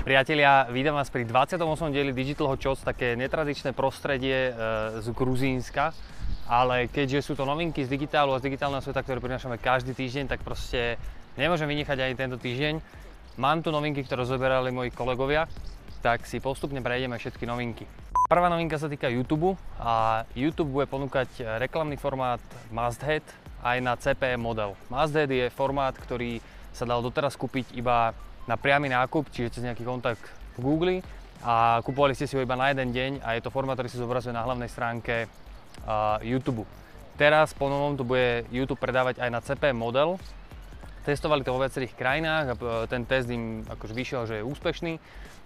Priatelia, vítam vás pri 28. dieli Digital Hot Shots, také netradičné prostredie e, z Gruzínska, ale keďže sú to novinky z digitálu a z digitálneho sveta, ktoré prinášame každý týždeň, tak proste nemôžem vynechať aj tento týždeň. Mám tu novinky, ktoré zoberali moji kolegovia, tak si postupne prejdeme všetky novinky. Prvá novinka sa týka YouTube a YouTube bude ponúkať reklamný formát Masthead aj na CPM model. Masthead je formát, ktorý sa dal doteraz kúpiť iba na priamy nákup, čiže cez nejaký kontakt v Google a kupovali ste si ho iba na jeden deň a je to formát, ktorý sa zobrazuje na hlavnej stránke uh, YouTube. Teraz po novom to bude YouTube predávať aj na CP model. Testovali to vo viacerých krajinách a ten test im akože vyšiel, že je úspešný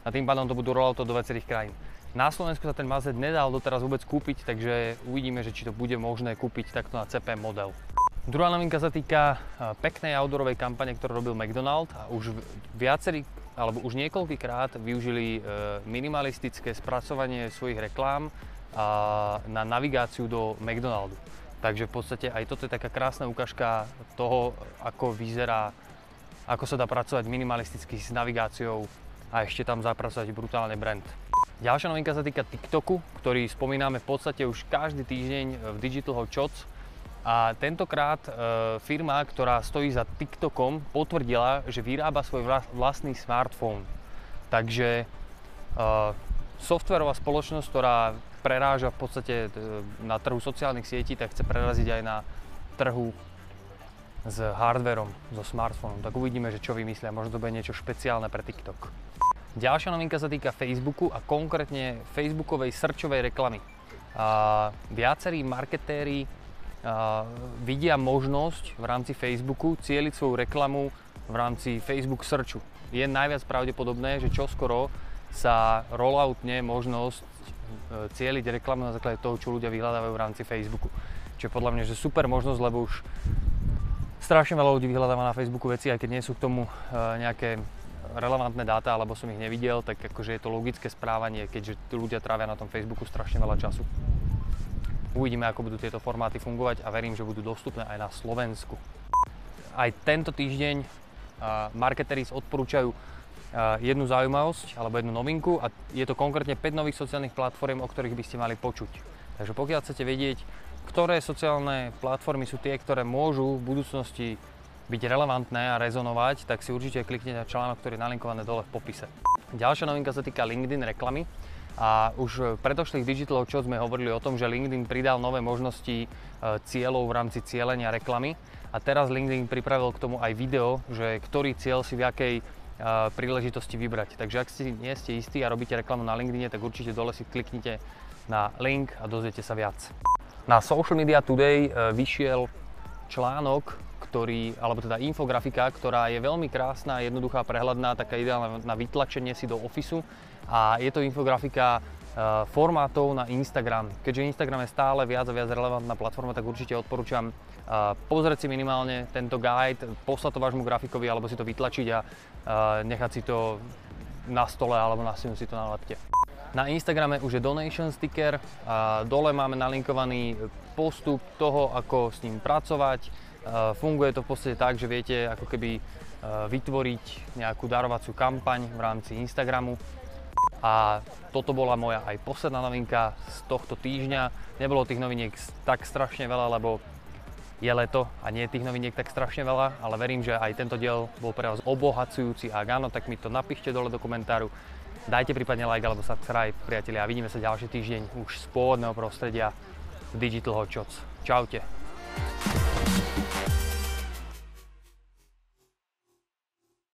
a tým pádom to budú rollouto do viacerých krajín. Na Slovensku sa ten mazet nedal doteraz vôbec kúpiť, takže uvidíme, že či to bude možné kúpiť takto na CP model. Druhá novinka sa týka peknej outdoorovej kampane, ktorú robil McDonald a už viacerí, alebo už niekoľkýkrát využili e, minimalistické spracovanie svojich reklám na navigáciu do McDonaldu. Takže v podstate aj toto je taká krásna ukážka toho, ako vyzerá, ako sa dá pracovať minimalisticky s navigáciou a ešte tam zapracovať brutálne brand. Ďalšia novinka sa týka TikToku, ktorý spomíname v podstate už každý týždeň v Digital Hot Shots a tentokrát e, firma, ktorá stojí za TikTokom, potvrdila, že vyrába svoj vlastný smartfón. Takže e, softverová spoločnosť, ktorá preráža v podstate e, na trhu sociálnych sietí, tak chce preraziť aj na trhu s hardverom, so smartfónom. Tak uvidíme, že čo vymyslia. Možno to bude niečo špeciálne pre TikTok. Ďalšia novinka sa týka Facebooku a konkrétne Facebookovej srčovej reklamy. A viacerí marketéri vidia možnosť v rámci Facebooku cieliť svoju reklamu v rámci Facebook Searchu. Je najviac pravdepodobné, že čoskoro sa rolloutne možnosť e, cieliť reklamu na základe toho, čo ľudia vyhľadávajú v rámci Facebooku. Čo je podľa mňa že super možnosť, lebo už strašne veľa ľudí vyhľadáva na Facebooku veci, aj keď nie sú k tomu e, nejaké relevantné dáta, alebo som ich nevidel, tak akože je to logické správanie, keďže ľudia trávia na tom Facebooku strašne veľa času. Uvidíme, ako budú tieto formáty fungovať a verím, že budú dostupné aj na Slovensku. Aj tento týždeň marketery odporúčajú jednu zaujímavosť alebo jednu novinku a je to konkrétne 5 nových sociálnych platform, o ktorých by ste mali počuť. Takže pokiaľ chcete vedieť, ktoré sociálne platformy sú tie, ktoré môžu v budúcnosti byť relevantné a rezonovať, tak si určite kliknite na článok, ktorý je nalinkovaný dole v popise. Ďalšia novinka sa týka LinkedIn reklamy. A už v predošlých Digital čo sme hovorili o tom, že LinkedIn pridal nové možnosti e, cieľov v rámci cieľenia reklamy. A teraz LinkedIn pripravil k tomu aj video, že ktorý cieľ si v jakej e, príležitosti vybrať. Takže ak si nie ste istí a robíte reklamu na LinkedIne, tak určite dole si kliknite na link a dozviete sa viac. Na Social Media Today e, vyšiel článok, ktorý, alebo teda infografika, ktorá je veľmi krásna, jednoduchá, prehľadná, taká ideálna na vytlačenie si do ofisu a je to infografika eh, formátov na Instagram. Keďže Instagram je stále viac a viac relevantná platforma, tak určite odporúčam eh, pozrieť si minimálne tento guide, poslať to vášmu grafikovi alebo si to vytlačiť a eh, nechať si to na stole alebo nastihnúť si to na. Na Instagrame už je donation sticker a dole máme nalinkovaný postup toho, ako s ním pracovať, Funguje to v podstate tak, že viete ako keby vytvoriť nejakú darovaciu kampaň v rámci Instagramu. A toto bola moja aj posledná novinka z tohto týždňa. Nebolo tých noviniek tak strašne veľa, lebo je leto a nie tých noviniek tak strašne veľa, ale verím, že aj tento diel bol pre vás obohacujúci. Ak áno, tak mi to napíšte dole do komentáru. Dajte prípadne like alebo subscribe, priatelia, a vidíme sa ďalší týždeň už z pôvodného prostredia v Digital Hot. Čaute.